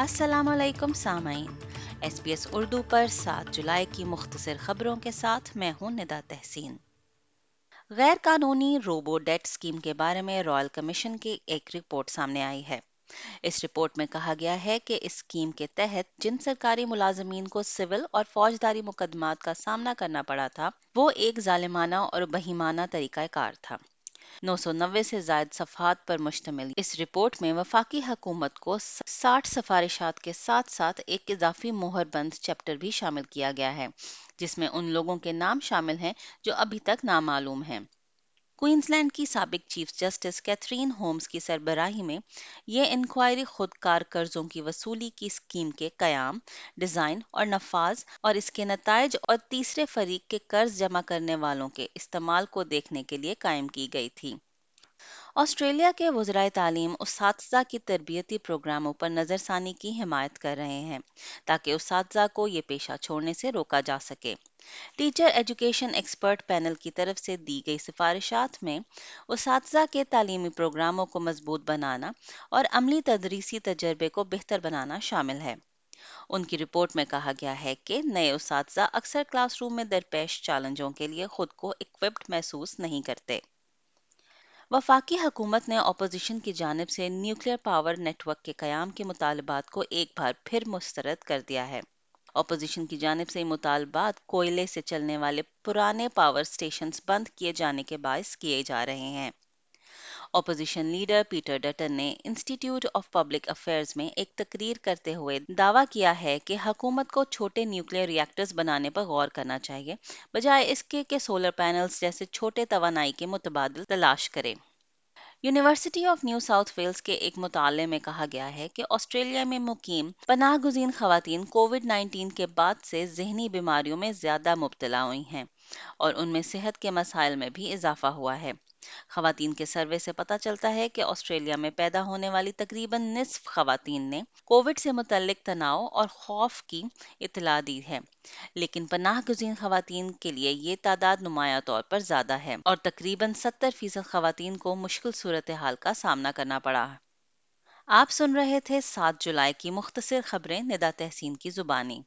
السلام علیکم سامعین ایس پی ایس اردو پر سات جولائی کی مختصر خبروں کے ساتھ میں ہوں ندا تحسین۔ غیر قانونی روبو ڈیٹ اسکیم کے بارے میں رائل کمیشن کی ایک رپورٹ سامنے آئی ہے۔ اس رپورٹ میں کہا گیا ہے کہ اس اسکیم کے تحت جن سرکاری ملازمین کو سول اور فوجداری مقدمات کا سامنا کرنا پڑا تھا، وہ ایک ظالمانہ اور بہیمانہ طریقہ کار تھا۔ نو سو نوے سے زائد صفحات پر مشتمل۔ اس رپورٹ میں وفاقی حکومت کو ساٹھ سفارشات کے ساتھ ساتھ ایک اضافی مہر بند چیپٹر بھی شامل کیا گیا ہے، جس میں ان لوگوں کے نام شامل ہیں جو ابھی تک نامعلوم ہیں۔ کوئنزلینڈ کی سابق چیف جسٹس کیتھرین ہومز کی سربراہی میں یہ انکوائری خود کار قرضوں کی وصولی کی اسکیم کے قیام، ڈیزائن اور نفاذ اور اس کے نتائج اور تیسرے فریق کے قرض جمع کرنے والوں کے استعمال کو دیکھنے کے لیے قائم کی گئی تھی۔ آسٹریلیا کے وزرائے تعلیم اساتذہ کی تربیتی پروگراموں پر نظر ثانی کی حمایت کر رہے ہیں تاکہ اساتذہ کو یہ پیشہ چھوڑنے سے روکا جا سکے۔ ٹیچر ایجوکیشن ایکسپرٹ پینل کی طرف سے دی گئی سفارشات میں اساتذہ کے تعلیمی پروگراموں کو مضبوط بنانا اور عملی تدریسی تجربے کو بہتر بنانا شامل ہے۔ ان کی رپورٹ میں کہا گیا ہے کہ نئے اساتذہ اکثر کلاس روم میں درپیش چیلنجوں کے لیے خود کو اکوپڈ محسوس نہیں کرتے۔ وفاقی حکومت نے اپوزیشن کی جانب سے نیوکلیر پاور نیٹ ورک کے قیام کے مطالبات کو ایک بار پھر مسترد کر دیا ہے۔ اپوزیشن کی جانب سے مطالبات کوئلے سے چلنے والے پرانے پاور سٹیشنز بند کیے جانے کے باعث کیے جا رہے ہیں۔ اپوزیشن لیڈر پیٹر ڈٹن نے انسٹیٹیوٹ آف پبلک افیئرز میں ایک تقریر کرتے ہوئے دعویٰ کیا ہے کہ حکومت کو چھوٹے نیوکلیر ریاکٹرز بنانے پر غور کرنا چاہیے، بجائے اس کے کہ سولر پینلز جیسے چھوٹے توانائی کے متبادل تلاش کرے۔ University of New South Wales کے ایک مطالعے میں کہا گیا ہے کہ آسٹریلیا میں مقیم پناہ گزین خواتین کووڈ نائنٹین کے بعد سے ذہنی بیماریوں میں زیادہ مبتلا ہوئی ہیں۔ اور ان میں صحت کے مسائل میں بھی اضافہ ہوا ہے۔ خواتین کے سروے سے پتہ چلتا ہے کہ آسٹریلیا میں پیدا ہونے والی تقریباً نصف خواتین نے کووڈ سے متعلق تناؤ اور خوف کی اطلاع دی ہے، لیکن پناہ گزین خواتین کے لیے یہ تعداد نمایاں طور پر زیادہ ہے اور تقریباً ستر فیصد خواتین کو مشکل صورتحال کا سامنا کرنا پڑا۔ آپ سن رہے تھے سات جولائی کی مختصر خبریں ندا تحسین کی زبانی۔